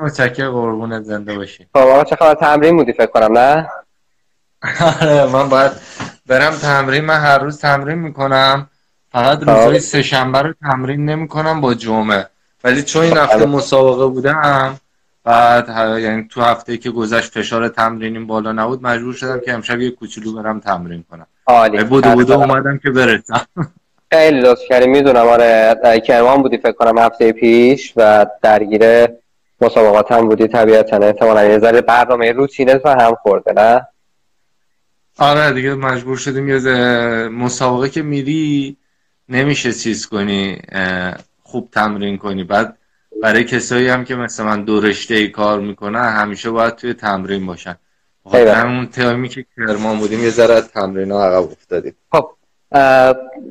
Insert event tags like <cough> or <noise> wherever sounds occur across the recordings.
مرسی متشکرم قربونت زنده باشی. خب آقا چه خبر؟ تمرین بودی فکر کنم نه؟ آره من باید برم تمرین. من هر روز تمرین می‌کنم. فقط خب. روزهای سه شنبه رو تمرین نمی‌کنم با جمعه. ولی چون این هفته بله. مسابقه بودم بعد یعنی تو هفته که گذشت فشار تمرینیم بالا نبود مجبور شدم که امشب یه کوچولو برم تمرین کنم. عالی. بوده بوده اومدم که برسم. خیلی لطف کردی. می‌دونم آره کرمان بودی فکر کنم هفته پیش و درگیر مسابقات هم بودی طبیعتا. احتمالا یه ذره برنامه روتینت و هم خورده نه؟ آره دیگه مجبور شدیم یه مسابقه که میری نمیشه چیز کنی خوب تمرین کنی. بعد برای کسایی هم که مثل من دو رشته ای کار می‌کنن همیشه باید توی تمرین باشن. خیلی. همون تایمی که کرمان بودیم یه ذره از تمرین ها عقب افتادیم. خب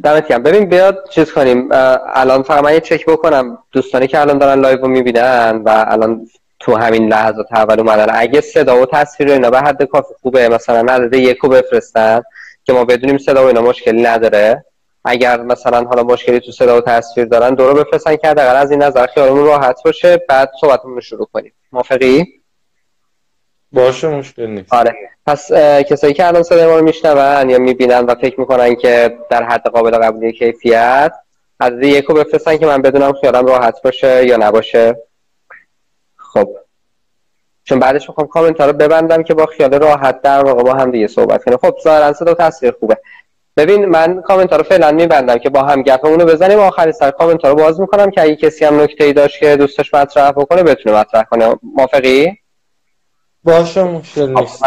دمت گرم ببین بیاد چیز کنیم. الان فقط من یه چک بکنم. دوستانی که الان دارن live رو می‌بینن و الان تو همین لحظات اول اومدن. اگه صدا و تصویر اینا به حد کافی خوبه مثلا عدد یکو بفرستن که ما بدونیم صدا و اینا مشکلی نداره. اگر مثلا حالا مشکلی تو صدا و تصویر دارن دورو بفرستن که حداقل از این نظر خیالمون راحت باشه. بعد صحبتمون رو شروع کنیم. موافقی؟ باشه مشکل نیست. آره. پس کسایی که الان صدای ما رو میشنون یا می‌بینن و فکر می‌کنن که در حد قابل قبولی کیفیت از یکو بفرستن که من بدونم خیالم راحت باشه یا نباشه. خب. چون بعدش می‌خوام کامنت رو ببندم که با خیال راحت در واقع با هم دیگه صحبت کنیم. خب ظاهرا صدا و تصویر خوبه. ببین من کامنت رو فعلا میبندم که با هم گپمون رو بزنیم. آخر سر کامنت رو باز می‌کنم که اگه کسی هم نکته ای داشت که دوستش مطرح بکنه بتونه مطرح کنه. موافقی؟ باشه مشکل نیست.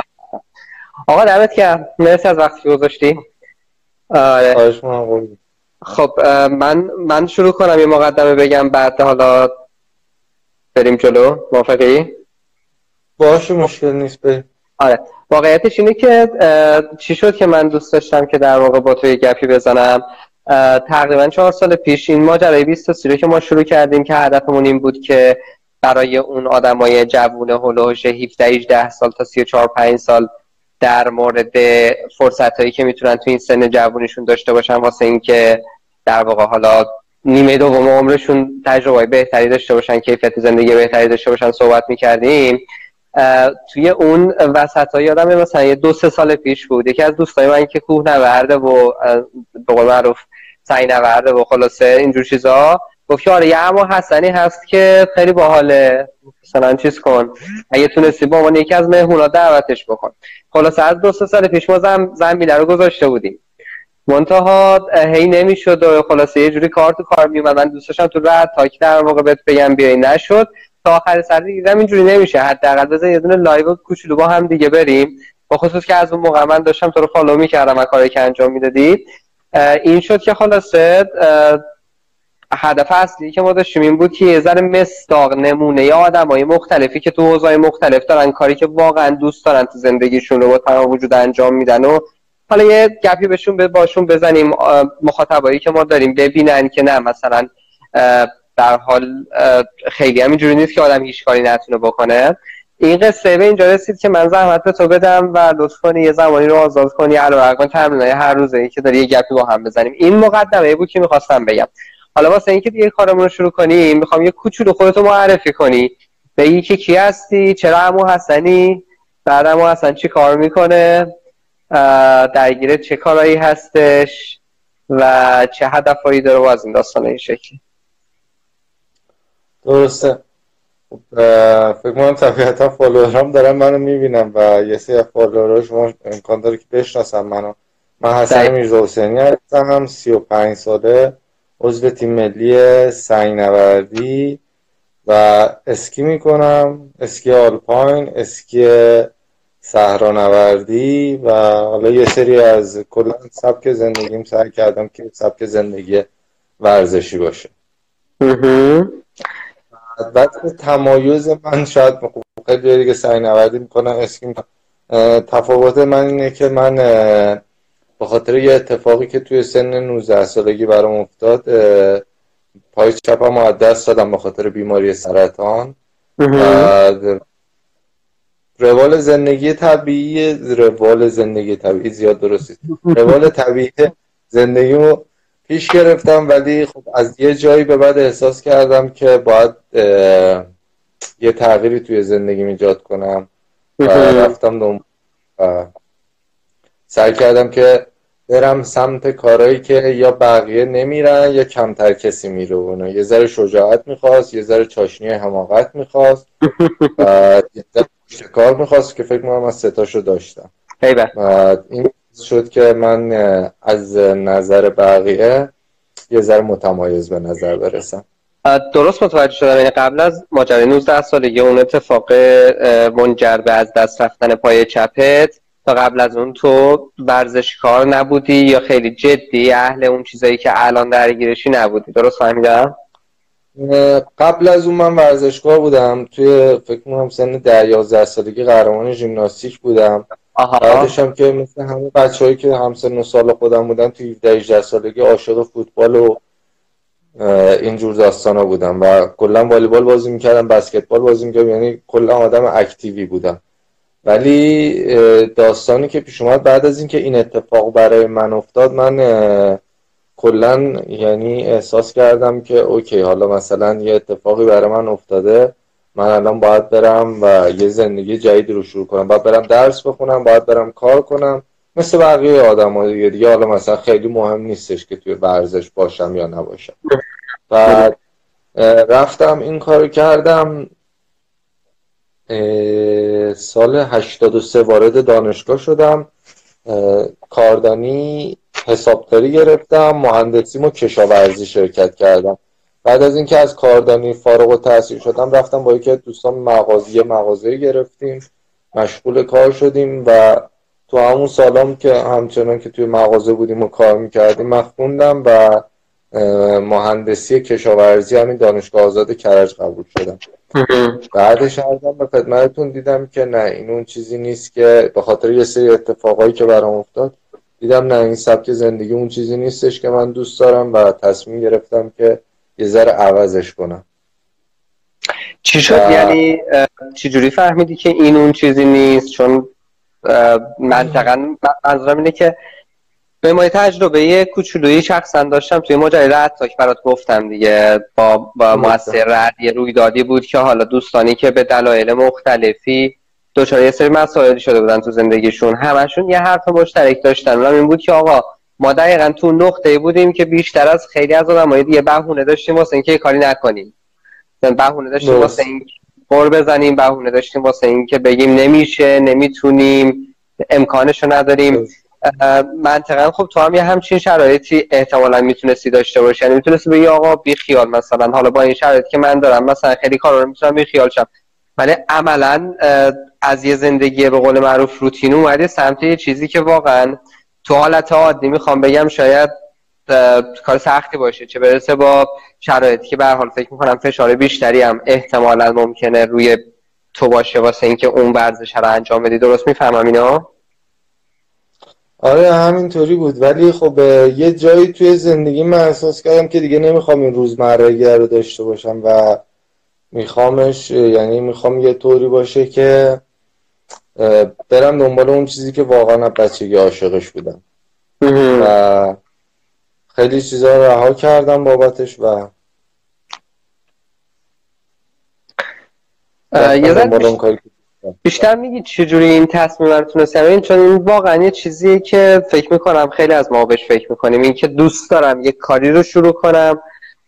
آقا دمت گرم. مرسی از وقتی گذاشتی. آره. خب من من شروع کنم یه مقدمه بگم بعد حالا بریم جلو. موافقی؟ باشه مشکل نیست بریم. آره. واقعیتش اینه که چی شد که من دوست داشتم که در واقع با تو یه گپی بزنم؟ تقریبا چهار سال پیش این ماجرای 20 رو که ما شروع کردیم که هدفمون این بود که برای اون آدمای جوون هلوهوش 17 18 سال تا 34 5 سال در مورد فرصت هایی که می‌تونن تو این سن جوونیشون داشته باشن واسه اینکه در واقع حالا نیمه دوم عمرشون تجربه بهتری داشته باشن کیفیت زندگی بهتری داشته باشن صحبت می‌کردیم. توی اون وسط ها یادم مثلا یه دو سه سال پیش بود. یکی از دوستای من که کوه نورده و به قول معروف سعی نورده و خلاصه اینجور چیزا گفت که آره یه عمو حسنی هست که خیلی باحاله. مثلا چیز کن. اگه تونستی با عنوان یکی از مهمونا دعوتش بکن. خلاصه از دو سه سال پیش ما زم زمینه رو گذاشته بودیم. منتها هی نمی‌شد و خلاصه یه جوری کار تو کار میومد من دوست داشتم تو رد تاک در واقع بهت بگم بیای نشد. تا آخر سر دیدم اینجوری نمیشه. حداقل بزن یه دونه live کوچولو با هم دیگه بریم. به خصوص که از اون موقع من داشتم تو رو follow می‌کردم و کاری که انجام می‌دادی این شد که خلاصه هدف اصلی که ما داشتیم این بود که یه ذره مستاق نمونه یا آدم های مختلفی که تو حوزه‌های مختلف دارن کاری که واقعا دوست دارن تو زندگیشون رو با تمام وجود انجام میدن و حالا یه گپی بهشون به- باشون بزنیم مخاطبایی که ما داریم ببینن که نه مثلا در حال خیلی هم اینجوری نیست که آدم هیچ کاری نتونه بکنه. این قصه به اینجا رسید که من زحمت به تو بدم و لطف کنی یه زمانی رو آزاد کنی. علاوه بر تمرینای هر روزه ای که داری یه گپی با هم بزنیم. این مقدمه بود که می‌خواستم بگم. حالا واسه اینکه دیگه کارمون رو شروع کنیم می‌خوام یه کوچولو خودتو معرفی کنی. بگی که کی هستی چرا عمو حسنی بعد عمو حسن چی کار می‌کنه اه، درگیر چه کارایی هستش و چه هدفهایی داره از این داستان این شکلی. درسته. فکر کنم طبیعتا فالوورام دارن منو می‌بینم و یه سری از فالوورها شما امکان داره که بشناسن منو. من حسن. میرزا حسینی هستم 35 ساله. عضو تیم ملی سنگنوردی و اسکی می‌کنم اسکی آلپاین اسکی صحرانوردی و حالا یه سری از کلا سبک زندگیم سعی کردم که سبک زندگی ورزشی باشه. البته تمایز من شاید خیلی دیگه سعی نوردی می‌کنن اسکی تفاوت من اینه که من به خاطر یه اتفاقی که توی سن 19 سالگی برام افتاد پای چپم رو از دست دادم به خاطر بیماری سرطان. روال زندگی طبیعی روال زندگی طبیعی زیاد درستید روال طبیعی زندگیمو پیش گرفتم ولی خب از یه جایی به بعد احساس کردم که باید یه تغییری توی زندگی ایجاد کنم و رفتم دنبال سعی کردم که برم سمت کارهایی که یا بقیه نمیرن یا کمتر کسی میره یه ذره شجاعت می‌خواست یه ذره چاشنی حماقت می‌خواست. و <laughs> یه ذره کار می‌خواست که فکر کنم از ستاشو داشتم. و این شد که من از نظر بقیه یه ذره متمایز به نظر برسم. درست متوجه شدم. یعنی قبل از ماجرای 19 سالگی اون اتفاق منجر به از دست رفتن پای چپت تا قبل از اون تو ورزشکار نبودی یا خیلی جدی اهل اون چیزایی که الان درگیرشی نبودی؟ درست فهمیدم؟ قبل از اون من ورزشکار بودم. توی فکر کنم سن 10 11 سالگی قهرمان ژیمناستیک بودم. بعدش هم که مثل همه بچه‌هایی که همسن و سال خودم بودن توی 17 18 سالگی عاشق فوتبال و اینجور داستانا بودم و کلا والیبال بازی می‌کردم بسکتبال بازی می‌کردم یعنی کلا آدم اکتیوی بودم. ولی داستانی که پیش اومد بعد از اینکه این اتفاق برای من افتاد من کلا یعنی احساس کردم که اوکی حالا مثلا یه اتفاقی برای من افتاده من الان باید برم و یه زندگی جدید رو شروع کنم. باید برم درس بخونم باید برم کار کنم. مثل بقیه آدم ها دیگه دیگه حالا مثلا خیلی مهم نیستش که توی ورزش باشم یا نباشم. بعد رفتم این کار کردم. سال 83 وارد دانشگاه شدم. کاردانی حسابداری گرفتم مهندسیم و کشاورزی شرکت کردم. بعد از اینکه از کاردانی فارغ و تحصیل شدم رفتم با یکی از دوستان مغازه مغازه گرفتیم. مشغول کار شدیم و تو همون سالام که همچنان که توی مغازه بودیم و کار می‌کردیم من خوندم و مهندسی کشاورزی همین دانشگاه آزاد کرج قبول شدم. بعدش ارزم به خدمتتون دیدم که نه این اون چیزی نیست که به خاطر یه سری اتفاقایی که برام افتاد دیدم نه این سبک زندگی اون چیزی نیستش که من دوست دارم و تصمیم گرفتم که یه ذره عوضش کنم. چی شد؟ یعنی چجوری فهمیدی که این اون چیزی نیست؟ چون منطقا منظورم اینه که به ما تجربه یه کوچولویی شخصا داشتم توی ماجرای رد تاک برات گفتم دیگه. با, با مؤثر رد یه رویدادی بود که حالا دوستانی که به دلایل مختلفی دچار یه سری مسائلی شده بودن تو زندگیشون همشون یه حرف مشترک داشتن. و این بود که آقا ما دقیقا تو نقطه بودیم که بیشتر از خیلی از آدمای دیگه بهونه داشتیم واسه اینکه کاری نکنیم. بهونه داشتیم واسه این قر بزنیم بهونه داشتیم واسه اینکه بگیم نمیشه نمی‌تونیم امکانشو نداریم. منطقا خب تو هم یه همچین شرایطی احتمالا می‌تونستی داشته باشی. یعنی می‌تونستی بگی آقا بی خیال مثلا. حالا با این شرایطی که من دارم مثلا خیلی کارا رو می‌تونم بی خیال شم. ولی عملا از یه زندگی به قول معروف روتین اومده سمت یه چیزی که واقعا تو حالت عادی می‌خوام بگم شاید کار سختی باشه. چه برسه با شرایطی که به حال فکر می‌کنم فشار بیشتری هم احتمالا ممکنه روی تو باشه واسه اینکه اون ورزش رو انجام بدی. درست می‌فهمم اینا آره همینطوری بود. ولی خب یه جایی توی زندگی من احساس کردم که دیگه نمی‌خوام این روزمرگی رو داشته باشم و میخوامش یعنی می‌خوام یه طوری باشه که برم دنبال اون چیزی که واقعا بچگی عاشقش بودم. و خیلی چیزا رو رها کردم بابتش و یه بیشتر میگی چجوری این تصمیم رو تونستم؟ این چون این واقعا یه چیزیه که فکر می‌کنم خیلی از ما بهش فکر می‌کنیم. این که دوست دارم یه کاری رو شروع کنم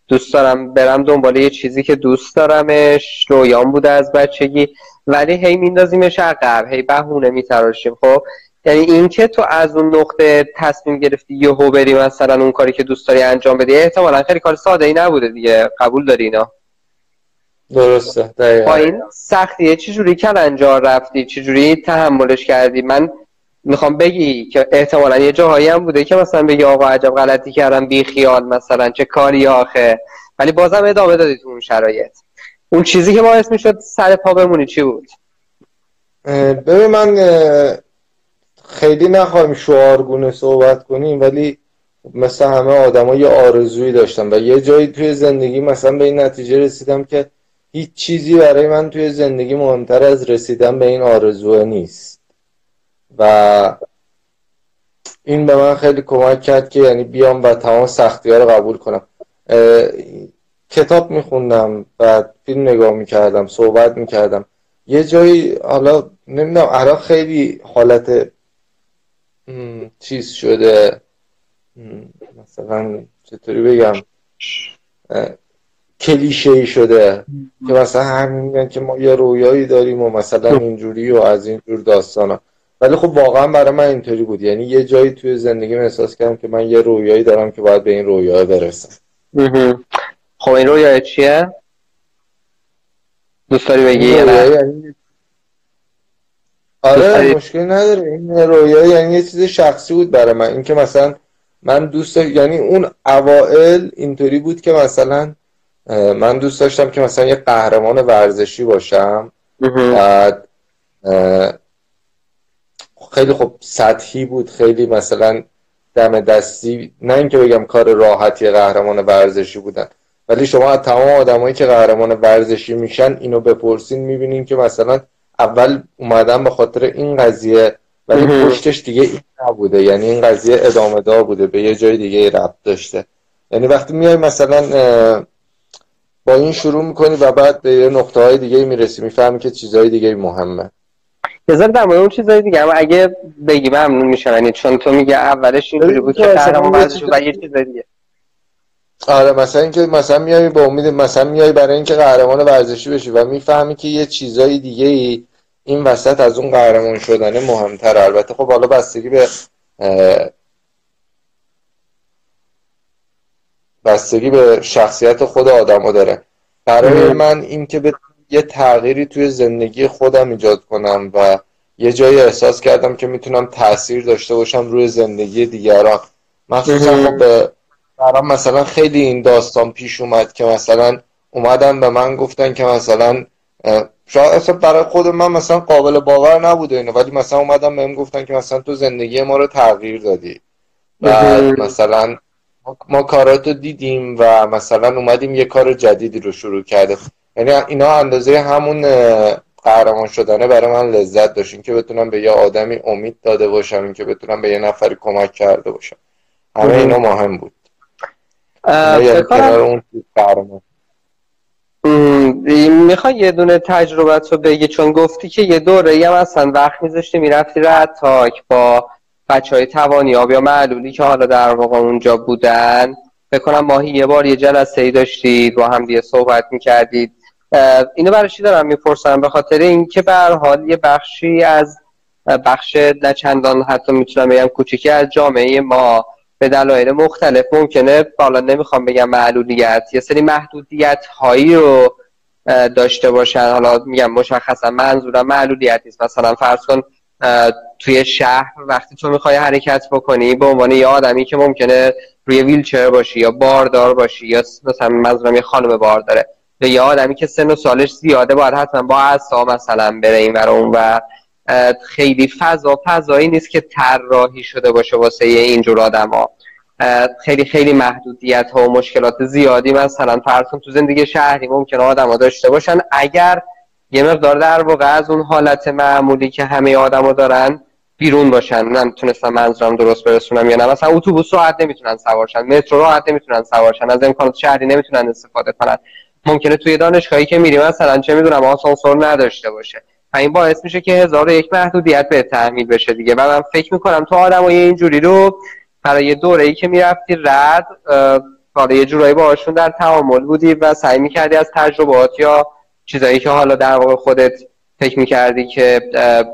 دوست دارم برم دنبال یه چیزی که دوست دارمش رویان بوده از بچگی ولی هی میندازیمش عقب هی بهونه میتراشیم خب؟ یعنی اینکه تو از اون نقطه تصمیم گرفتی یهو بری مثلا اون کاری که دوست داری انجام بدی احتمالا خیلی کار ساده ای نبوده دیگه. قبول داری اینا؟ درسته با این سختیه چجوری کلنجار رفتی؟ چجوری تحملش کردی؟ من می‌خوام بگی که احتمالا یه جاهایی هم بوده که مثلا بگی آقا عجب غلطی کردم بی خیال مثلا چه کاری آخه. ولی بازم ادامه دادی تو اون شرایط. اون چیزی که باعث می‌شد سر پا بمونی چی بود؟ ببین من خیلی نخواهیم شعارگونه صحبت کنیم ولی مثل همه آدم یه آرزویی داشتم و یه جایی توی زندگی مثلا به این نتیجه رسیدم که هیچ چیزی برای من توی زندگی مهمتر از رسیدن به این آرزوه نیست. و این به من خیلی کمک کرد که یعنی بیام و تمام سختی ها رو قبول کنم. کتاب میخوندم بعد فیلم نگاه می‌کردم صحبت می‌کردم. یه جایی حالا نمی‌دونم عراق خیلی حالت چیز شده. مثلا چطوری بگم؟ کلیشه ای شده که مثلا همین میگن که ما یه رویایی داریم و مثلا اینجوری و از اینجور داستانا. ولی خب واقعا برای من اینطوری بود. یعنی یه جایی توی زندگی احساس کردم که من یه رویایی دارم که باید به این رویا برسم. خب این رویای چیه؟ دوست داری بگی؟ یعنی آره مشکل نداره. این رویا یعنی یه چیز شخصی بود برای من. اینکه مثلا من دوست یعنی اون اوائل اینطوری بود که مثلا من دوست داشتم که مثلا یه قهرمان ورزشی باشم. بعد خیلی خب سطحی بود خیلی مثلا دم دستی نه اینکه بگم کار راحتی قهرمان ورزشی بودن. ولی شما از تمام آدمایی که قهرمان ورزشی میشن اینو بپرسین می‌بینین که مثلا اول اومدن به خاطر این قضیه ولی پشتش دیگه این نبوده. یعنی این قضیه ادامه دار بوده به یه جای دیگه ربط داشته. یعنی وقتی میای مثلا با این شروع می‌کنی و بعد به یه نقطه های دیگه می‌رسی می‌فهمی که چیزهای دیگه مهمه. یه در مورد اون چیزای دیگه اما اگه بگی ممنون میشم یعنی چون تو میگه اولش اینجوری بود که قهرمان ورزشی و یه چیز دیگه. آره مثلا اینکه مثلا میای با امید مثلا میای برای اینکه قهرمان ورزشی بشی و می‌فهمی که یه چیزای دیگه ای این وسط از اون قهرمان شدن مهمتر البته خب حالا بستگی به بستگی به شخصیت خود آدمو داره. برای من اینکه به یه تغییری توی زندگی خودم ایجاد کنم و یه جایی احساس کردم که می‌تونم تاثیر داشته باشم روی زندگی دیگران. مخصوصا خب به برام مثلا خیلی این داستان پیش اومد که مثلا اومدن به من گفتن که مثلا شاید اصلا برای خود من مثلا قابل باور نبوده اینو ولی مثلا اومدن بهم گفتن که مثلا تو زندگی ما رو تغییر دادی. بعد مثلا ما کاراتو دیدیم و مثلا اومدیم یه کار جدیدی رو شروع کرده یعنی اینا اندازه همون قهرمان شدنه برای من لذت داشت. که بتونم به یه آدمی امید داده باشم این که بتونم به یه نفری کمک کرده باشم. همه اینا مهم. بود. می‌خوای یه دونه تجربت رو بگی؟ چون گفتی که یه دوره هم اصلا وقت میذاشتی می‌رفتی رد تاک با بچه های توانیاب یا معلولی که حالا در واقع اونجا بودن. فکر کنم ماهی یه بار یه جلسه ای داشتید با هم دیگه صحبت می‌کردید. اینو برای چی دارم می‌پرسم؟ به خاطر اینکه به حال یه بخشی از بخش نه چندان حتی می‌تونم بگم کوچیکی از جامعه ما به دلایل مختلف ممکنه بالا نمی‌خوام بگم معلولیت یه سری محدودیت هایی رو داشته باشن. حالا میگم مشخصا منظورم معلولیت نیست. مثلا فرض کن توی شهر وقتی تو می‌خوای حرکت بکنی به عنوان یه آدمی که ممکنه روی ویلچر باشی یا باردار باشی یا مثلا منظورم یه خانم بار داره یا یه آدمی که سن و سالش زیاده باید حتما با اصلا مثلا بره این اون و خیلی فضا فضایی نیست که طراحی شده باشه واسه اینجور آدما خیلی خیلی محدودیت ها و مشکلات زیادی مثلا فرض تو زندگی شهری ممکنه آدما داشته باشن. اگر یه مقدار در واقع از اون حالت معمولی که همه آدما دارن بیرون باشن من تونستم منظورم درست برسونم یا نه. مثلا اتوبوس راحت نمی‌تونن سوارشن مترو راحت نمی‌تونن سوارشن از امکانات شهری نمی‌تونن استفاده کنن. ممکنه توی دانشگاهی که میریم مثلا چه می‌دونم آسانسور نداشته باشه. و این باعث میشه که هزار و یک محدودیت به تحمیل بشه دیگه. و من فکر می‌کنم تو آدمای اینجوری رو برای دوره ای که می‌رفتی رد حالا یه جورایی باشون در تعامل بودی و سعی می‌کردی از تجربات یا چیزایی که حالا در واقع خودت فکر می‌کردی که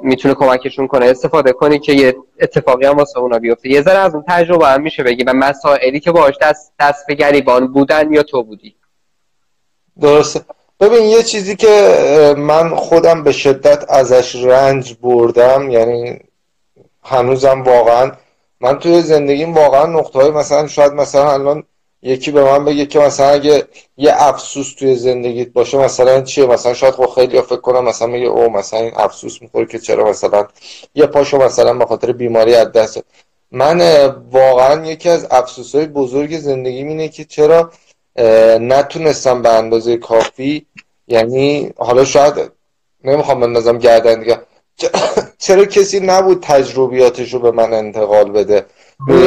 می‌تونه کمکشون کنه. استفاده کنی که یه اتفاقی هم واسه اونا بیفته. یه ذره از اون تجربه هم میشه بگی. و مسائلی که باش دست, دست به گریبان بودن یا تو بودی. درسته. ببین یه چیزی که من خودم به شدت ازش رنج بردم یعنی هنوزم واقعا من توی زندگیم واقعا نقطه های مثلا شاید مثلا الان یکی به من بگه که مثلا اگه یه افسوس توی زندگیت باشه مثلا چیه؟ مثلا شاید خب خیلی فکر کنم مثلا میگه او مثلا این افسوس می‌خوره که چرا مثلا یه پاشو مثلا به خاطر بیماری از دست من واقعا یکی از افسوس های بزرگ زندگی اینه که چرا نتونستم به اندازه کافی یعنی حالا شاید نمی‌خوام بندازم گردن دیگه. <coughs> چرا کسی نبود تجربیاتش رو به من انتقال بده؟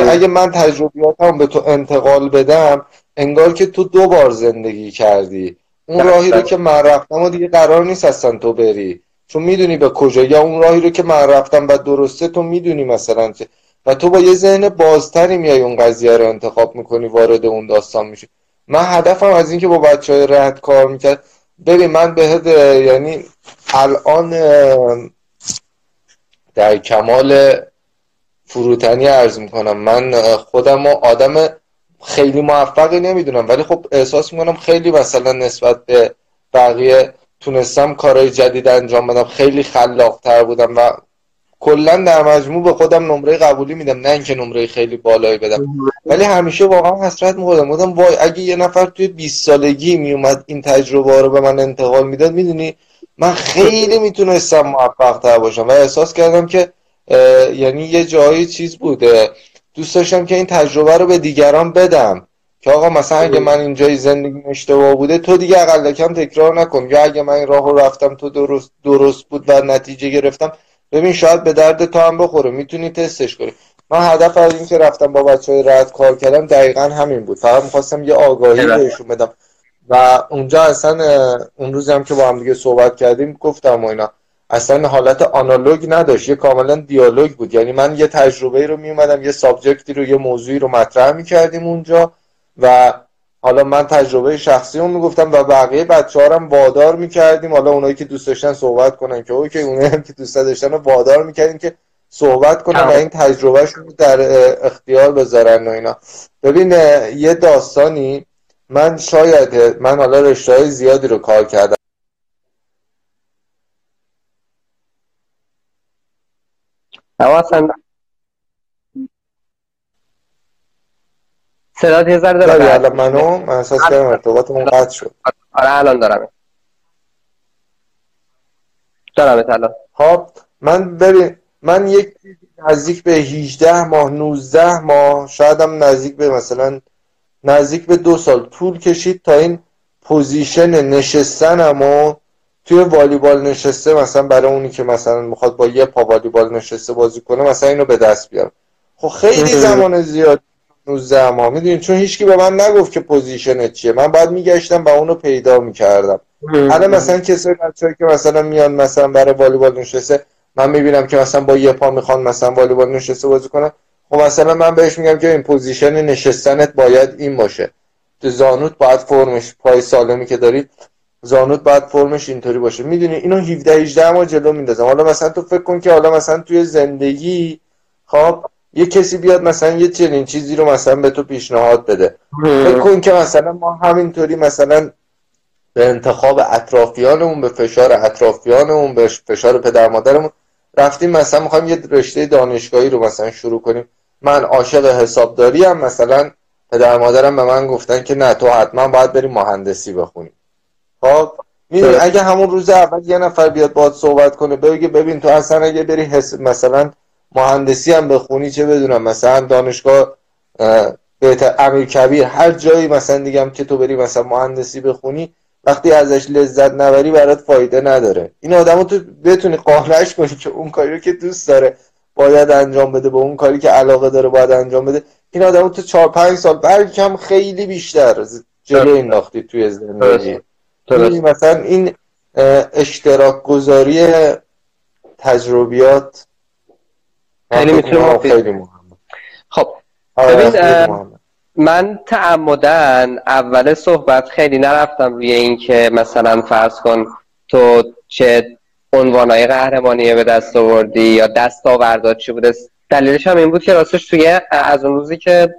اگه من تجربیاتم به تو انتقال بدم انگار که تو دو بار زندگی کردی. اون راهی رو که من رفتم و دیگه قرار نیست اصلا تو بری. چون می‌دونی به کجا. یا اون راهی رو که من رفتم و درسته تو می‌دونی مثلا چه. و تو با یه ذهن بازتری میای اون قضیه رو انتخاب می‌کنی وارد اون داستان میشی. من هدفم از اینکه با بچه های رد کار می‌کرد. ببین من بهت یعنی الان در کمال فروتنی عرض می‌کنم. من خودم آدم خیلی موفقی نمی‌دونم. ولی خب احساس می‌کنم خیلی مثلا نسبت به بقیه تونستم کارهای جدید انجام بدم. خیلی خلاقتر بودم و کلا در مجموع به خودم نمره قبولی میدم. نه اینکه نمره خیلی بالایی بدم. ولی همیشه واقعا حسرت میخوردم. بودم وای اگه یه نفر توی 20 سالگی میومد این تجربه رو به من انتقال می‌داد می‌دونی؟ من خیلی می‌تونستم موفق تر باشم. و احساس کردم که یعنی یه جایی چیز بوده. دوست داشتم که این تجربه رو به دیگران بدم. که آقا مثلا اگه من اینجای زندگی اشتباه بوده تو دیگه اقل کم تکرار نکن. یا اگه من این راه رو رفتم تو درست, درست بود و نتیجه گرفتم. ببین شاید به درد تو هم بخوره. می‌تونی تستش کنی. من هدف از این که رفتم با بچه های رد کار کردم دقیقا همین بود. فقط می‌خواستم یه آگاهی بهشون بدم. و اونجا اصلا اون روزی هم که با هم دیگه صحبت کردیم گفتم و اینا. اصلا حالت آنالوگ نداشت یه کاملا دیالوگ بود. یعنی من یه تجربه رو میومدم یه سابجکتی رو یه موضوعی رو مطرح می‌کردیم اونجا و حالا من تجربه شخصی رو می‌گفتم و بقیه بچه هم وادار می‌کردیم. حالا اونایی که دوست داشتن صحبت کنن که اوکی اونایی هم که دوست داشتن رو وادار می‌کردیم که صحبت کنن و این تجربه رو در اختیار بذارن و اینا. ببین یه داستانی من شاید من حالا رشته های زیادی رو کار کردم. اصلا صدات یه ذره داره الان منو من احساس کردم ارتباطمون قطع شد. آره الان دارم. دارم الان. خب من ببین من یک نزدیک به 18 ماه 19 ماه شایدم نزدیک به مثلا نزدیک به دو سال طول کشید تا این position نشستنم و توی والیبال نشسته مثلا برای اونی که مثلا می‌خواد با یه پا والیبال نشسته بازی کنه مثلا اینو به دست بیارم. خب خیلی زمان زیاد 19 ماه می‌دونین چون هیچکی به من نگفت که position ت چیه. من بعد میگشتم و اونو پیدا می‌کردم. الان مثلا کسایی بچه‌ای که مثلا میان مثلا برای والیبال نشسته من می‌بینم که مثلا با یه پا می‌خوان مثلا والیبال نشسته بازی کنن. خب مثلا من بهش میگم که این position نشستنت باید این باشه. تو زانوت باید فرمش. پای سالمی که داری زانوت باید فرمش اینطوری باشه. می‌دونی اینو 17 18 ماه جلو میندازم. حالا مثلا تو فکر کن که حالا مثلا توی زندگی خب یه کسی بیاد مثلا یه چنین چیزی رو مثلا به تو پیشنهاد بده. فکر کن که مثلا ما همینطوری مثلا به انتخاب اطرافیانمون به فشار اطرافیانمون به فشار پدر مادرمون رفتیم مثلا می‌خوایم یه رشته دانشگاهی رو مثلا شروع کنیم. من عاشق حسابداری هم مثلا پدر مادرم به من گفتن که نه تو حتما باید بریم مهندسی بخونی. خب می‌دونی اگه همون روز اول یه نفر بیاد باید صحبت کنه بگه ببین تو اصلا اگه بری حس... مثلا مهندسی هم بخونی چه بدونم مثلا دانشگاه بهتر امیر کبیر هر جایی مثلا دیگم که تو بری مثلا مهندسی بخونی وقتی ازش لذت نبری برات فایده نداره. این آدمو تو بتونی قانعش کنی که اون کاری رو که دوست داره باید انجام بده به اون کاری که علاقه داره باید انجام بده. این آدمو تو چهار پنج سال بلکه خیلی بیشتر جلو انداختی توی زندگی. مثلا این اشتراک گذاری تجربیات. خیلی می‌تونه خیلی خب آره، ببین من تعمدن اول صحبت خیلی نرفتم روی اینکه مثلا فرض کن تو چه عنوانهای قهرمانی به دست آوردی یا دست آوردات چی بوده. دلیلش هم این بود که راستش توی از اون روزی که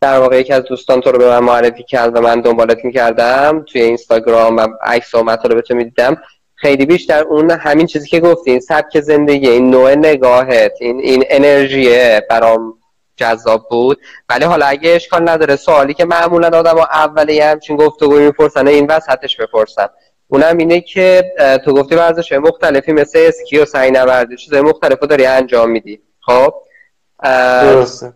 در واقع یکی از دوستان تو رو به من معرفی کرد و من دنبالت می‌کردم توی اینستاگرام و عکس و رو به تو می‌دیدم. خیلی بیشتر اون همین چیزی که گفتی این سبک زندگی این نوع نگاهت این این انرژیه برام جذاب بود. ولی حالا اگه اشکال نداره سوالی که معمولا آدم اولی همچین گفتگوی می‌پرسن این وسطش بپرسن. اونم اینه که تو گفتی ورزش مختلفی مثل اسکی و سعی نوردی چیزای مختلف داری انجام میدی. خب؟ درسته.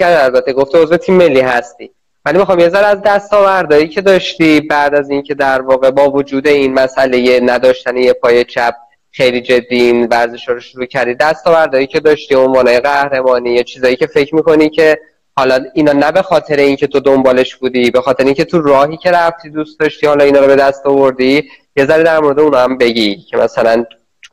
البته. گفته عضو تیم ملی هستی. ولی می‌خوام یه ذره از دستاوردهایی که داشتی بعد از اینکه در واقع با وجود این مسئله نداشتن یه پای چپ خیلی جدی این ورزش رو شروع کردی دستاوردهایی که داشتی عنوانای قهرمانی یا چیزایی که فکر می‌کنی که حالا اینا نه به خاطر اینکه تو دنبالش بودی به خاطر اینکه تو راهی که رفتی دوست داشتی حالا اینا رو به دست آوردی یه ذره در مورد اون هم بگی که مثلا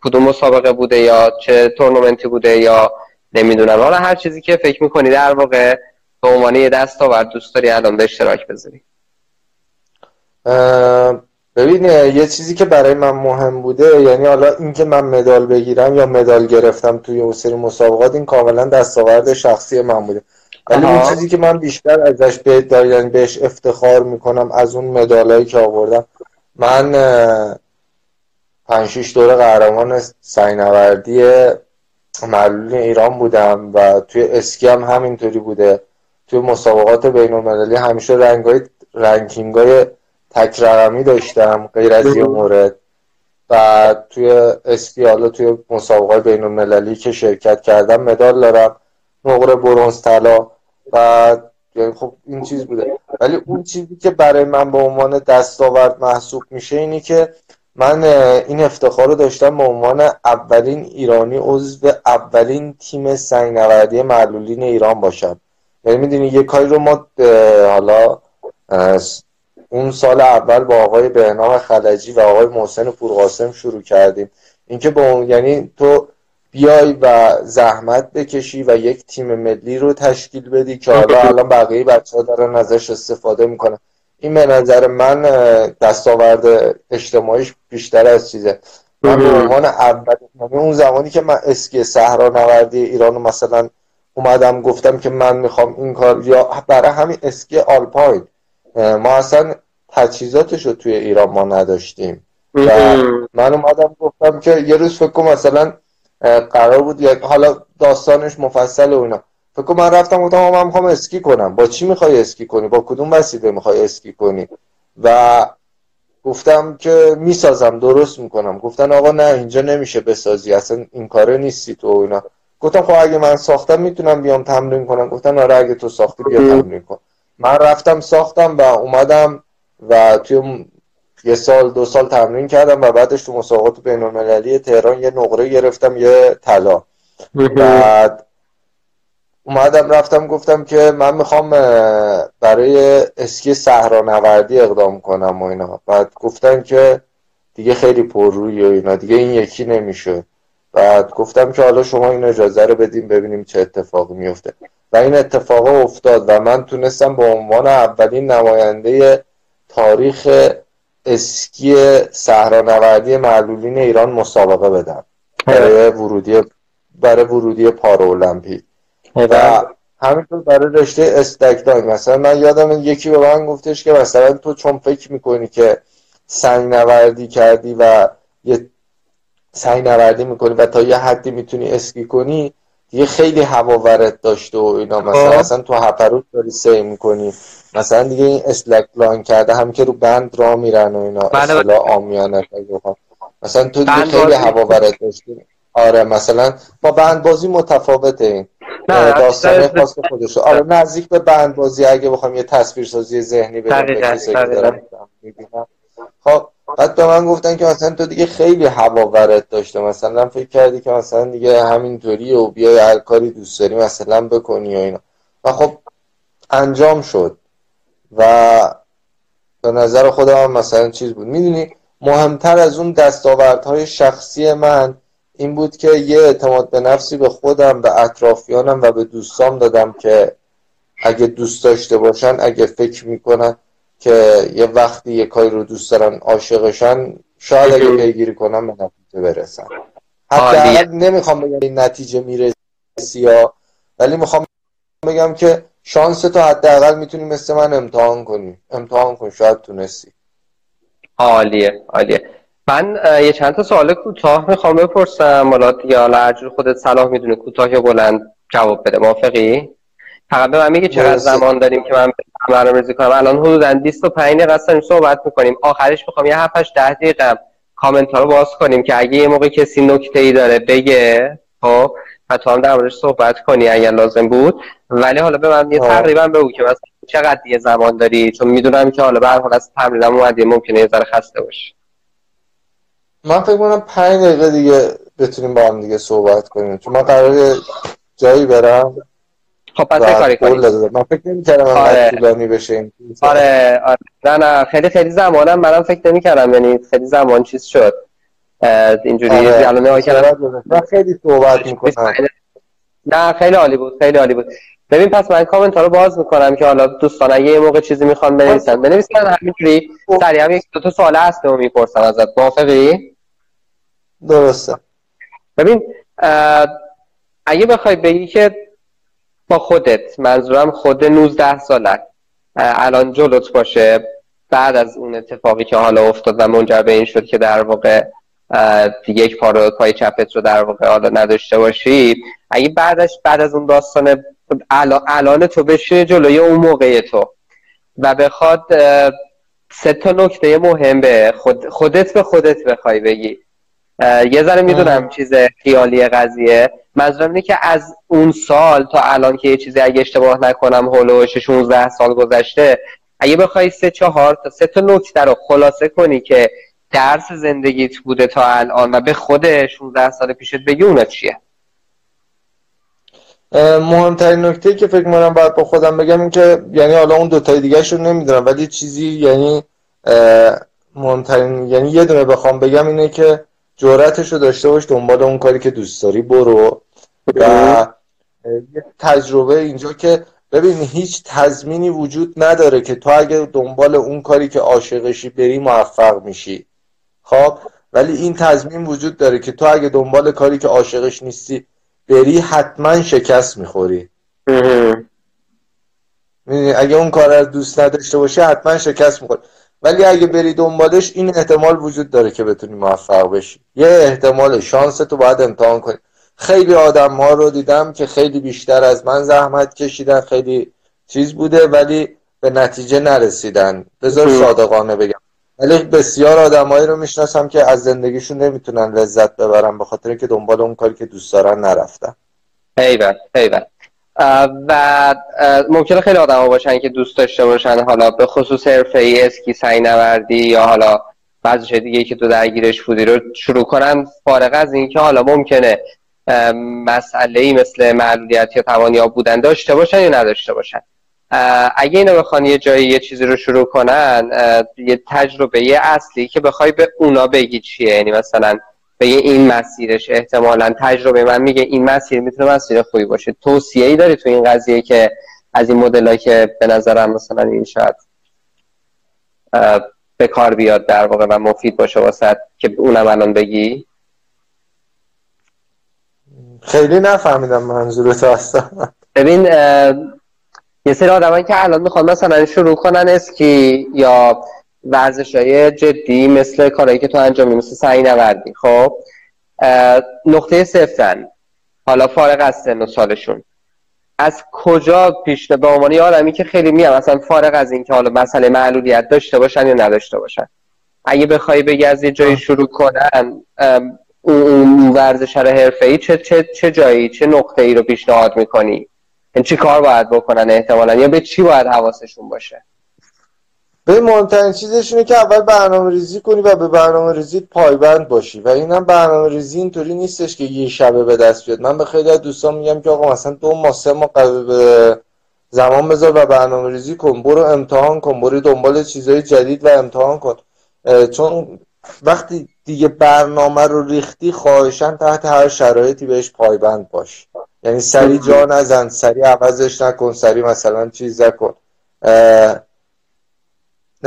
کدوم مسابقه بوده یا چه تورنمنتی بوده یا نمی‌دونم. حالا هر چیزی که فکر می‌کنی در واقع به عنوان یه دستاورد دوست داری الان به اشتراک بذاری. ببین یه چیزی که برای من مهم بوده یعنی حالا اینکه من مدال بگیرم یا مدال گرفتم توی اون سری مسابقات این کاملا دستاورد شخصی من بوده. ولی اون چیزی که من بیشتر ازش به یعنی بهش افتخار می‌کنم از اون مدالایی که آوردم. من پنج شیش دور قهرمان سنگ‌نوردی معلول ایران بودم و توی اسکی هم همینطوری بوده. توی مسابقات بین المللی همیشه رنگ ranking های تک رقمی داشتم غیر از یه مورد. و توی اسکی حالا توی مسابقات بین المللی که شرکت کردم مدال دارم. نقره برونز طلا و یعنی خب این چیز بوده. ولی اون چیزی که برای من به عنوان دستاورد محسوب میشه اینی که من این افتخار رو داشتم به عنوان اولین ایرانی عضو اولین تیم سنگنوردی معلولین ایران باشم. یعنی می‌دونی یه کاری رو ما حالا اون سال اول با آقای بهنام خلجی و آقای محسن پورقاسم شروع کردیم. اینکه با اون یعنی تو بیای و زحمت بکشی و یک تیم ملی رو تشکیل بدی که حالا الان بقیه بچه ها دارن ازش استفاده می‌کنن. این به نظر من دستاورد اجتماعیش بیشتر از چیزه. من به عنوان اول یعنی اون زمانی که من اسکی صحرا نوردی ایران رو مثلا اومدم گفتم که من می‌خوام این کار یا برای همین اسکی آلپاین. ما اصلا تجهیزاتش رو توی ایران ما نداشتیم. و من اومدم گفتم که یه روز فکر مثلا قرار بود حالا داستانش مفصل و اینا. فکر من رفتم گفتم من می‌خوام اسکی کنم. با چی می‌خوای اسکی کنی؟ با کدوم وسیله می‌خوای اسکی کنی؟ و گفتم که می‌سازم درست می‌کنم. گفتن آقا نه اینجا نمیشه بسازی اصلا این کاره نیستی تو اینا. گفتم خب اگه من ساختم می‌تونم بیام تمرین کنم. گفتن آره اگه تو ساختی بیا تمرین کن. من رفتم ساختم و اومدم و توی یه سال دو سال تمرین کردم و بعدش تو مسابقات بین المللی تهران یه نقره گرفتم یه طلا. بعد اومدم رفتم گفتم که من می‌خوام برای اسکی صحرانوردی اقدام کنم و اینا. بعد گفتن که دیگه خیلی پر روی و اینا دیگه این یکی نمیشه. بعد گفتم که حالا شما این اجازه رو بدیم ببینیم چه اتفاقی میفته. و این اتفاق افتاد و من تونستم به عنوان اولین نماینده تاریخ اسکی صحرانوردی معلولین ایران مسابقه بدم. برای ورودی برای ورودی پارا المپیک و همینطور برای رشته استکدان مثلا من یادم یکی به من گفتش که مثلا تو چون فکر می‌کنی که سنگ نوردی کردی و یه سنگ نوردی می‌کنی و تا یه حدی می‌تونی اسکی کنی دیگه خیلی هوا ورد داشته و اینا. مثلا خب. اصلا تو هپروت داری سی می‌کنی. مثلا دیگه این اسلک لان کرده هم که رو بند را میرن و اینا. بله، بله. اصلا آمیانه مثلا تو دیگه خیلی هوا ورد داشتی. آره مثلا با بند بازی متفاوته این. داستان خاص خودش آره نزدیک به بند بازی اگه بخوام یه تصویر سازی ذهنی بدم خب بعد به من گفتن که مثلا تو دیگه خیلی هوا ورد داشته. مثلا فکر کردی که مثلا دیگه همینطوری و بیای هر کاری دوست داری مثلا بکنی و اینا. و خب انجام شد. و به نظر خودم مثلا چیز بود. می‌دونی مهمتر از اون دستاوردهای شخصی من این بود که یه اعتماد به نفسی به خودم به اطرافیانم و به دوستام دادم که اگه دوست داشته باشن اگه فکر می‌کنن که یه وقتی یه کاری رو دوست دارن عاشقشن شاید اگه پیگیری کنم به نتیجه برسن. حتی نمی‌خوام بگم این نتیجه می‌رسی یا ولی می‌خوام بگم که شانس تو حداقل می‌تونی مثل من امتحان کنی. امتحان کن شاید تونستی. عالیه عالیه. من یه چند تا سوال کوتاه می‌خوام بپرسم. حالا دیگه حالا هر خودت صلاح می‌دونی کوتاه یا بلند جواب بده. موافقی؟ فقط به من میگه چقدر زمان داریم که من برنامه‌ریزی کنم. الان حدودا 25 دقیقه صحبت می‌کنیم. آخرش می‌خوام یه 7 8 10 دقیقه کامنت ها رو باز کنیم که اگه یه موقع کسی نکته ای داره بگه خب و تو هم در موردش صحبت کنی اگر لازم بود. ولی حالا به من یه تقریبا بگو که مثلا چقدر دیگه زمان داری؟ چون می‌دونم که حالا به هر حال از تمرینم اومدی ممکنه یه ذره خسته باشی. من فکر کنم 5 دقیقه دیگه بتونیم با هم دیگه صحبت کنیم. چون من قرار جایی برم. خب پس کاری کنیم. من فکر نمی‌کردم آره. طولانی بشه آره آره. نه نه. خیلی خیلی زمانم منم فکر نمی‌کردم. یعنی خیلی زمان چیز شد. اینجوری آره. الان کردم. خیلی صحبت می‌کنم. نه خیلی عالی بود خیلی عالی بود. ببین پس من کامنت ها رو باز می‌کنم که حالا دوستان اگه یه موقع چیزی می‌خوان بنویسن. بنویسن همینجوری. سریع هم یک دو تا سوال هست و می‌پرسم ازت. موافقی؟ درسته. ببین اگه بخوای بگی که با خودت منظورم خود 19 سالت الان جلوت باشه بعد از اون اتفاقی که حالا افتاد و منجر به این شد که در واقع یک پا پای چپت رو در واقع حالا نداشته باشی اگه بعدش بعد از اون داستان الان تو بشه جلوی اون موقع تو و بخواد سه تا نکته مهم به خود خودت به خودت بخوای بگی. یه ذره می‌دونم چیز خیالی قضیه. منظورم اینه که از اون سال تا الان که یه چیزی اگه اشتباه نکنم هولوش 16 سال گذشته اگه بخوای سه چهار تا سه تا نکته رو خلاصه کنی که درس زندگیت بوده تا الان و به خود 16 سال پیشت بگی اونا چیه؟ مهمترین نکته که فکر می‌کنم باید با خودم بگم این که یعنی حالا اون دوتای دیگه رو نمی‌دونم ولی چیزی یعنی مهمترین یعنی یه دونه بخوام بگم اینه که جورتش رو داشته باش دنبال اون کاری که دوست داری برو. و یه تجربه اینجا که ببین هیچ تضمینی وجود نداره که تو اگه دنبال اون کاری که عاشقشی بری موفق میشی. خب؟ ولی این تضمین وجود داره که تو اگه دنبال کاری که عاشقش نیستی بری حتما شکست می‌خوری. اگه اون کار رو دوست نداشته باشی حتما شکست می‌خوری. ولی اگه بری دنبالش این احتمال وجود داره که بتونی موفق بشی. یه احتمال شانس تو باید امتحان کنی. خیلی آدم ها رو دیدم که خیلی بیشتر از من زحمت کشیدن خیلی چیز بوده ولی به نتیجه نرسیدن. بذار صادقانه بگم. ولی بسیار آدمایی رو می‌شناسم که از زندگیشون نمی‌تونن لذت ببرن به خاطر که دنبال اون کاری که دوست دارن نرفتن. ایول ایول و ممکنه خیلی آدم باشن که دوست داشته باشن. حالا به خصوص حرفه ای اسکی سعی نوردی یا حالا بعضی دیگه که تو درگیرش بودی رو شروع کنن فارغ از اینکه حالا ممکنه مسئله ای مثل معلولیت یا توانیاب بودن داشته باشن یا نداشته باشن. اگه اینو بخوان یه جایی یه چیزی رو شروع کنن یه تجربه یه اصلی که بخوای به اونا بگی چیه. یعنی مثلا به این مسیرش احتمالا تجربه. من میگه این مسیر می‌تونه مسیر خوبی باشه. توصیه ای داری تو این قضیه که از این مدل که به نظرم مثلا این شاید به کار بیاد در واقع و مفید باشه واسه که اونم الان بگی؟ خیلی نفهمیدم منظورت هستم ببین یه سری آدمایی که الان می‌خوان مثلا شروع کنن اسکی یا ورزش های جدی مثل کارهایی که تو انجامی مثل سعی نوردی. خب؟ نقطه صفرن. حالا فارغ از سن و سالشون. از کجا پیش به عنوان یه آدمی که خیلی میام مثلا فارغ از اینکه حالا مسئله معلولیت داشته باشن یا نداشته باشن. اگه بخوای بگی از یه جایی شروع کنن اون ورزش حرفه ای چه, چه, چه جایی چه نقطه ای رو پیشنهاد می‌کنی؟ این چی کار باید بکنن احتمالا؟ یا به چی باید حواسشون باشه؟ به مهمترین چیزش اینه که اول برنامه ریزی کنی و به برنامه ریزی پایبند باشی. و اینم برنامه ریزی اینطوری نیستش که یه شبه به دست بیاد. من به خیلی از دوستان میگم که آقا مثلا دو ماه سه ماه به زمان بذار و برنامه ریزی کن. برو امتحان کن. برو دنبال چیزهای جدید و امتحان کن. چون وقتی دیگه برنامه رو ریختی خواهشن تحت هر شرایطی بهش پایبند باش. یعنی سری جا نزن سری عوضش نکن سری مثلا چیز نکن.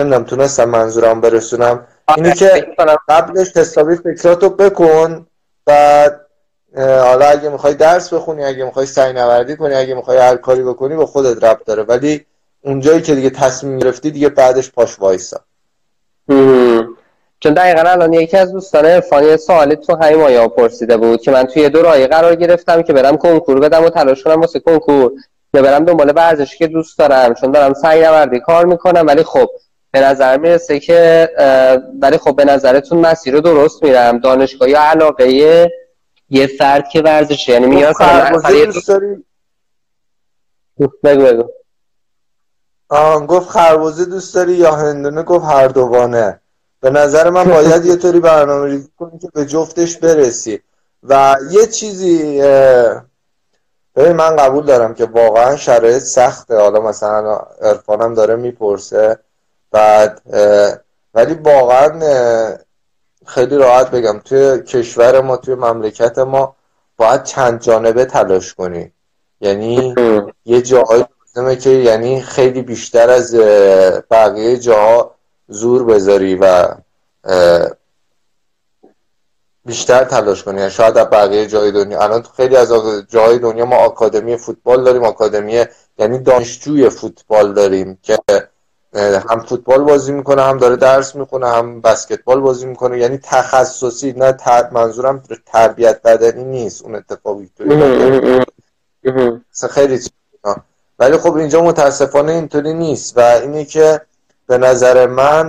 نمی‌دونم تونستم منظورم برسونم. اینی که قبلش حسابی فکراتو بکن بعد حالا اگه می‌خوای درس بخونی اگه می‌خوای سعی نوردی کنی اگه می‌خوای هر کاری بکنی با خودت رب داره. ولی اونجایی که دیگه تصمیم گرفتی دیگه بعدش پاش وایسا. چون دقیقا الان یکی از دوستان فانی سوالی تو همین مایا پرسیده بود که من توی دو راه قرار گرفتم که برم کنکور بدم و تلاش کنم واسه کنکور یا برم دنبال ورزشی که دوست دارم. چون دارم سعی نوردی کار می‌کنم ولی خب به نظر می‌رسه که ولی خب به نظرتون مسیر رو درست میرم. دانشگاه یا علاقه یه فرد که ورزش یعنی میاد بگو بگو. گفت خربوزه دوست داری یا هندونه؟ گفت هر دوانه به نظر من باید یه طوری برنامه ریزی کنی که به جفتش برسی. و یه چیزی ببین من قبول دارم که واقعا شرایط سخته. حالا مثلا ارفانم داره می‌پرسه. بعد ولی واقعا خیلی راحت بگم توی کشور ما توی مملکت ما باید چند جانبه تلاش کنی. یعنی یه جاهایی لازمه که یعنی خیلی بیشتر از بقیه جاها زور بذاری و بیشتر تلاش کنی. یعنی شاید از بقیه جای دنیا. الان خیلی از جای دنیا ما آکادمی فوتبال داریم آکادمی یعنی دانشجوی فوتبال داریم که هم فوتبال بازی می‌کنه هم داره درس می‌کنه هم بسکتبال بازی می‌کنه. یعنی تخصصی نه تر... منظورم تربیت بدنی نیست اون اتفاقی تو خیلی ولی خب اینجا متاسفانه اینطوری نیست. و اینه که به نظر من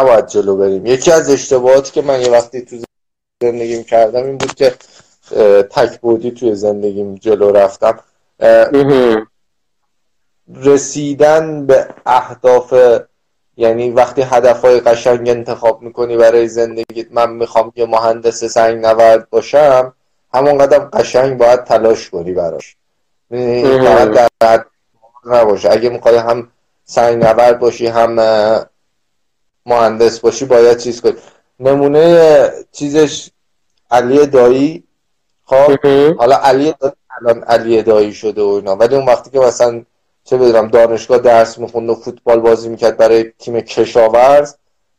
نباید جلو بریم. یکی از اشتباهاتی که من یه وقتی تو زندگیم کردم این بود که تک بودی توی زندگیم جلو رفتم. رسیدن به اهداف یعنی وقتی هدفهای قشنگ انتخاب می‌کنی برای زندگیت من می‌خوام یه مهندس سنگ نورد باشم همون قدم قشنگ باید تلاش کنی براش. باید در نباشه. اگه می‌خوای هم سنگ نورد باشی هم مهندس باشی باید چیز کنی. نمونه چیزش علی دایی. خب حالا علی الان علی دایی شده و اینا. ولی اون وقتی که مثلا چه بدونم دانشگاه درس می‌خوند و فوتبال بازی می‌کرد برای تیم کشاورز.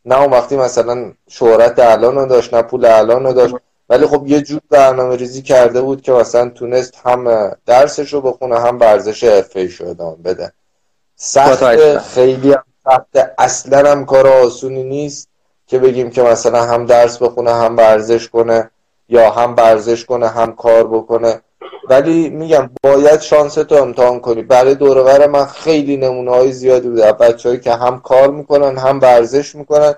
نه اون وقتی مثلا شهرت الان رو داشت نه پول الان رو داشت. ولی خب یه جور برنامه ریزی کرده بود که مثلا تونست هم درسش رو بخونه هم ورزش حرفه شو ادامه بده. سخت خیلی هم سخت. اصلا هم کار آسونی نیست که بگیم که مثلا هم درس بخونه هم ورزش کنه یا هم ورزش کنه هم کار بکنه. ولی میگم باید شانس تو امتحان کنی. برای دورور من خیلی نمونه های زیادی بوده. بچههایی که هم کار می‌کنن هم ورزش می‌کنن.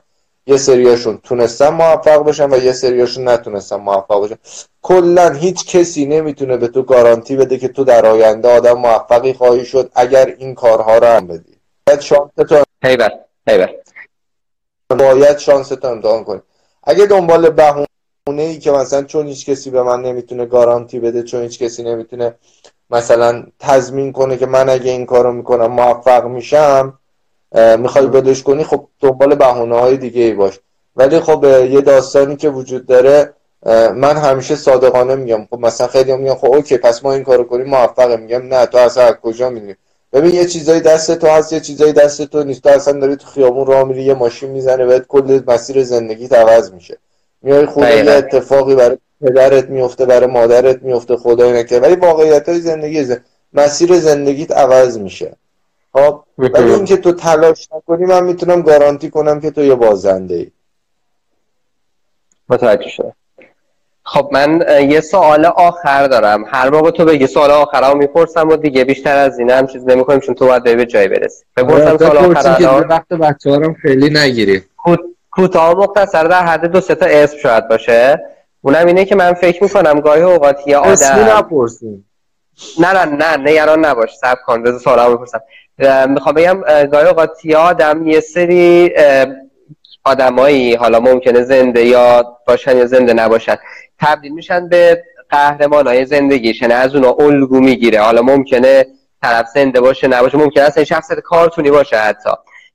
یه سریاشون تونستن موفق باشن و یه سریاشون نتونستن موفق باشن کلا هیچ کسی نمی‌تونه به تو گارانتی بده که تو در آینده آدم موفقی خواهی شد اگر این کارها رو هم بدی. باید شانس تو باید شانس تو امتحان کنی. اگه دنبال بهونه ای که مثلا چون هیچ کسی به من نمی‌تونه گارانتی بده چون هیچ کسی نمی‌تونه مثلا تضمین کنه که من اگه این کارو می‌کنم موفق میشم می‌خوای بدش کنی خب دنبال بهونه های دیگه ای باش. ولی خب یه داستانی که وجود داره من همیشه صادقانه میگم. خب مثلا خیلی میگم خب اوکی پس ما این کارو کنیم موفقه میگم نه تو اصلا از کجا می‌دونی؟ ببین یه چیزایی دست تو هست یه چیزایی دست تو نیست. تو اصلا داری تو خیابون راه میری یه ماشین می‌زنه بهت کل مسیر زندگی عوض میشه. میای خونه یه اتفاقی برای پدرت میفته برای مادرت میفته خدای نکرده ولی واقعیت های زندگی زن... مسیر زندگیت عوض میشه. خب ولی اینکه تو تلاش نکنی من می‌تونم گارانتی کنم که تو یه بازنده ای. متوجه شده خب من یه سوال آخر دارم. هر موقع تو بگی سوال آخر رو می‌پرسم و دیگه بیشتر از این هم چیز نمی‌کنیم چون تو باید به جای برسی. بپرسم سوال آخر وقت بچه خیلی نگیری. کوتاه مختصر در حد دو سه تا اسم شاید باشه. اونم اینه که من فکر می‌کنم گاهی اوقات یه آدم اسمی نپرسیم نه نه نه نگران نباش سب کن بذار سوالا بپرسم. می‌خوام بگم گاهی اوقات یه آدم یه سری آدمایی حالا ممکنه زنده یا باشن یا زنده نباشن تبدیل میشن به قهرمان های زندگیش یعنی از اونا الگو می‌گیره. حالا ممکنه طرف زنده باشه نباشه ممکنه اصلا شخص کارتونی باشه حتی.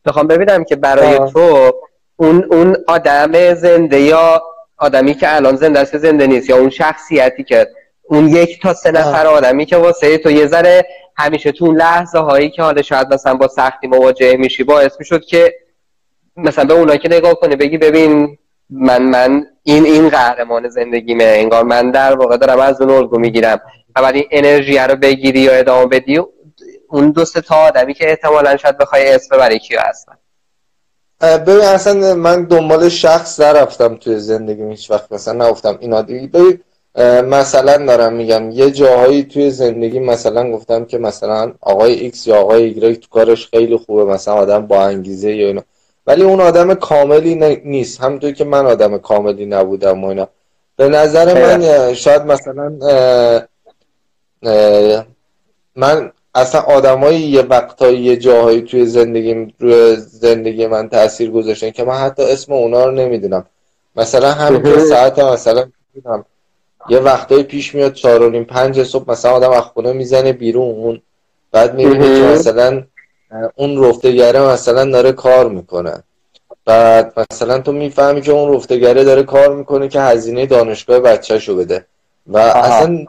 می‌خوام ببینم که برای تو اون اون آدم زنده یا آدمی که الان زنده است زنده نیست یا اون شخصیتی که اون یک تا سه نفر آدمی که واسه تو یه ذره همیشه تو اون لحظه هایی که حالا شاید مثلا با سختی مواجه میشی باعث می‌شد که مثلا به اونا که نگاه کنه بگی ببین من من این این قهرمان زندگیمه انگار من در واقع دارم از اون الگو می‌گیرم و بعد این انرژی رو بگیری یا ادامه بدی. اون دو تا آدمی که احتمالا شاید بخوای اسم ببری کیا هستن. ببین اصلا من دنبال شخص نرفتم توی زندگی هیچ وقت. مثلا نگفتم اینا دیگه ببین مثلا دارم میگم یه جاهایی توی زندگی مثلا گفتم که مثلا آقای ایکس یا آقای ایگرک تو کارش خیلی خوبه مثلا آدم با انگیزه یا اینا. ولی اون آدم کاملی نیست. همونطور که من آدم کاملی نبودم و اینا. به نظر من شاید مثلا من اصلا آدمایی یه وقتایی یه جاهایی توی زندگی روی زندگی من تاثیر گذاشتن که من حتی اسم اونا رو نمی‌دونم. مثلا همین که <laughs> ساعت مثلا یه وقتایی پیش میاد چهار و نیم پنج صبح مثلا آدم از خونه می‌زنه بیرون. بعد می‌بینی که مثلا اون رفتگره مثلا داره کار می‌کنه. بعد مثلا تو می‌فهمی که اون رفتگره داره کار می‌کنه که هزینه دانشگاه بچهشو بده. و اصلا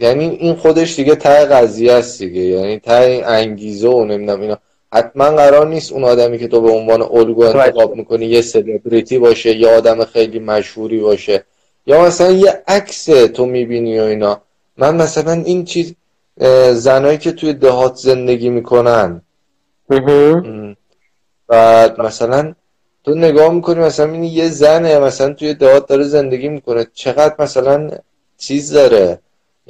یعنی این خودش دیگه ته قضیه است دیگه. یعنی ته انگیزه و نمی‌دونم اینا. حتما قرار نیست اون آدمی که تو به عنوان الگو انتخاب می‌کنی یه سلبریتی باشه یا آدم خیلی مشهوری باشه. یا مثلا یه عکس تو می‌بینی و اینا. من مثلا این چیز زنایی که توی دهات زندگی می‌کنن. بعد مثلا تو نگاه می‌کنی مثلا این یه زنه مثلا توی دهات داره زندگی می‌کنه. چقدر مثلا چیز داره.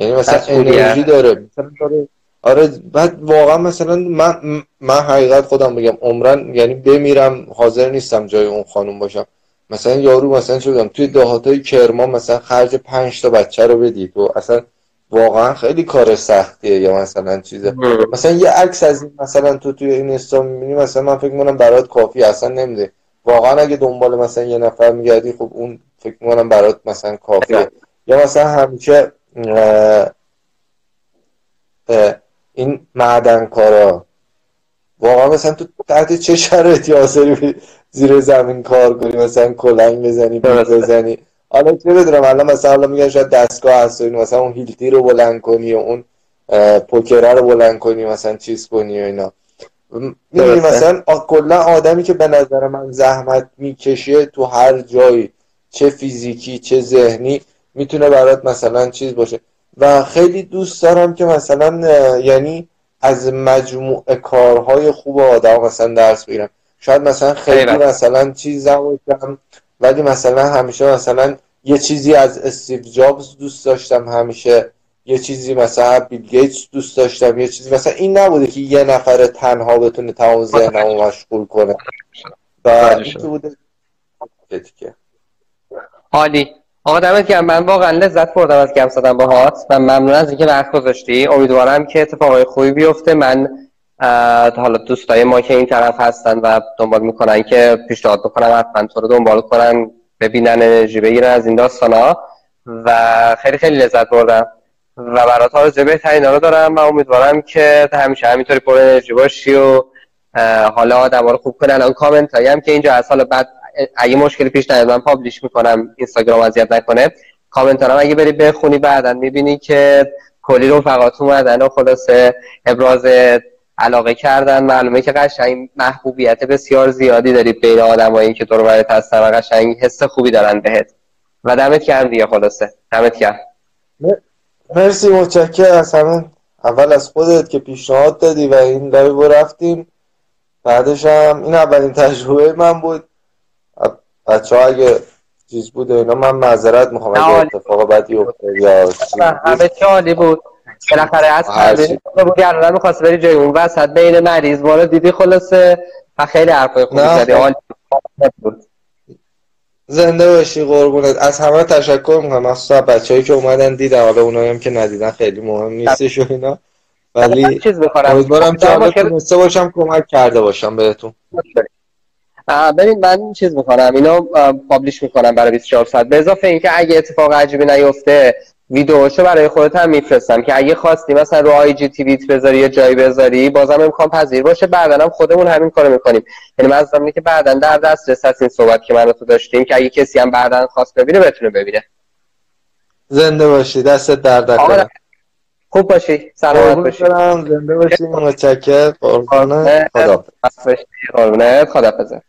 یعنی مثلا انرژی داره. مثلا داره آره بعد واقعا مثلا من من حقیقت خودم بگم عمرن یعنی بمیرم حاضر نیستم جای اون خانم باشم. مثلا یارو مثلا چه بگم توی دهاتای کرمان مثلا خرج پنج تا بچه رو بدی تو اصلا واقعا خیلی کار سختیه یا مثلا چیزه. مثلا یه عکس از این مثلا تو توی این استا می‌بینی مثلا من فکر می‌کنم برات کافی اصلا نمیده. واقعا اگه دنبال مثلا یه نفر میگردی خب اون فکر می‌کنم برات مثلا کافیه. یا مثلا همیشه این معدن کارا واقعا مثلا تو تحت چه شرایطی حاضری زیر زمین کار کنی؟ مثلا کلنگ بزنی بزنی. حالا چه بدونم الان مثلا حالا میگن شاید دستگاه هست مثلا اون هیلتی رو بلند کنی و اون پوکره رو بلند کنی مثلا چیز کنی و اینا. می‌دونی مثلا کلا آدمی که به نظر من زحمت می‌کشه تو هر جایی چه فیزیکی چه ذهنی می‌تونه برات مثلا چیز باشه. و خیلی دوست دارم که مثلا یعنی از مجموع کارهای خوب آدم مثلا درس بگیرم. شاید مثلا خیلی مثلا چیز باشم ولی مثلا همیشه مثلا یه چیزی از استیو جابز دوست داشتم همیشه یه چیزی مثلا بیل گیتس دوست داشتم یه چیزی مثلا این نبوده که یه نفر تنها بتونه تمام ذهنمو مشغول کنه. و این بوده. حالی. آقا دمت گرم من واقعا لذت بردم از گم زدن باهات من ممنون از اینکه وقت گذاشتی. امیدوارم که اتفاقای خوبی بیفته. من حالا دوستای ما که این طرف هستن و دنبال می‌کنن که پیشنهاد بکنم حتما تو رو دنبال کنن ببینن انرژی بگیرن از این داستان ها و خیلی خیلی لذت بردم. و برات آرزوی بهترین رو دارم و امیدوارم که همیشه همینطوری پر انرژی باشی و حالا آدم رو خوب کنن. الان کامنت هم که اینجا از حالا بعد اگه مشکلی پیش نیاد من پابلیش می‌کنم اینستاگرام اذیت نکنه. کامنت هم اگه بری بخونی بعدا می‌بینی که کلی رفقات اومدن و خلاصه ابراز علاقه کردن. معلومه که قشنگ محبوبیت بسیار زیادی داری بین آدمایی که دور برت هستن و قشنگ حس خوبی دارن بهت. و دمت گرم دیگه خلاصه. دمت گرم. مرسی متشکر از همه اول از خودت که پیشنهاد دادی و این live رفتیم. بعدش هم این اولین تجربه من بود. بچه ها اگه چیز بود اینا من معذرت می‌خوام. اگه اتفاق بدی افتاد یا همه چی عالی بود. بالاخره از بودی الان می‌خواست بری جای اون وسط بین مریض بالا دیدی خلاصه. و خیلی حرفای خوبی زدی. زنده باشی قربونت. از همه تشکر می‌کنم. مخصوصا بچه‌ای که اومدن دیدن. حالا اونایی هم که ندیدن خیلی مهم نیستش و اینا. ولی امیدوارم که حالا تونسته باشم کمک کرده باشم بهتون. ببین من چیز می‌کنم اینو پابلیش می‌کنم برای 24 ساعت. به اضافه اینکه اگه اتفاق عجیبی نیفته ویدیوشو برای خودت هم میفرستم که اگه خواستی مثلا رو آی جی تیویت بذاری یا جایی بذاری بازم امکان پذیر باشه. بعدا هم خودمون همین کارو می‌کنیم. یعنی من اینه که بعدا در دست هست این صحبت که من تو داشتیم که اگه کسی هم بعدا خواست ببینه بتونه ببینه. زنده باشی دستت درد نکنه. خوب باشی. سلامت باشی. زنده باشی. متشکرم. قربانت خدا خدا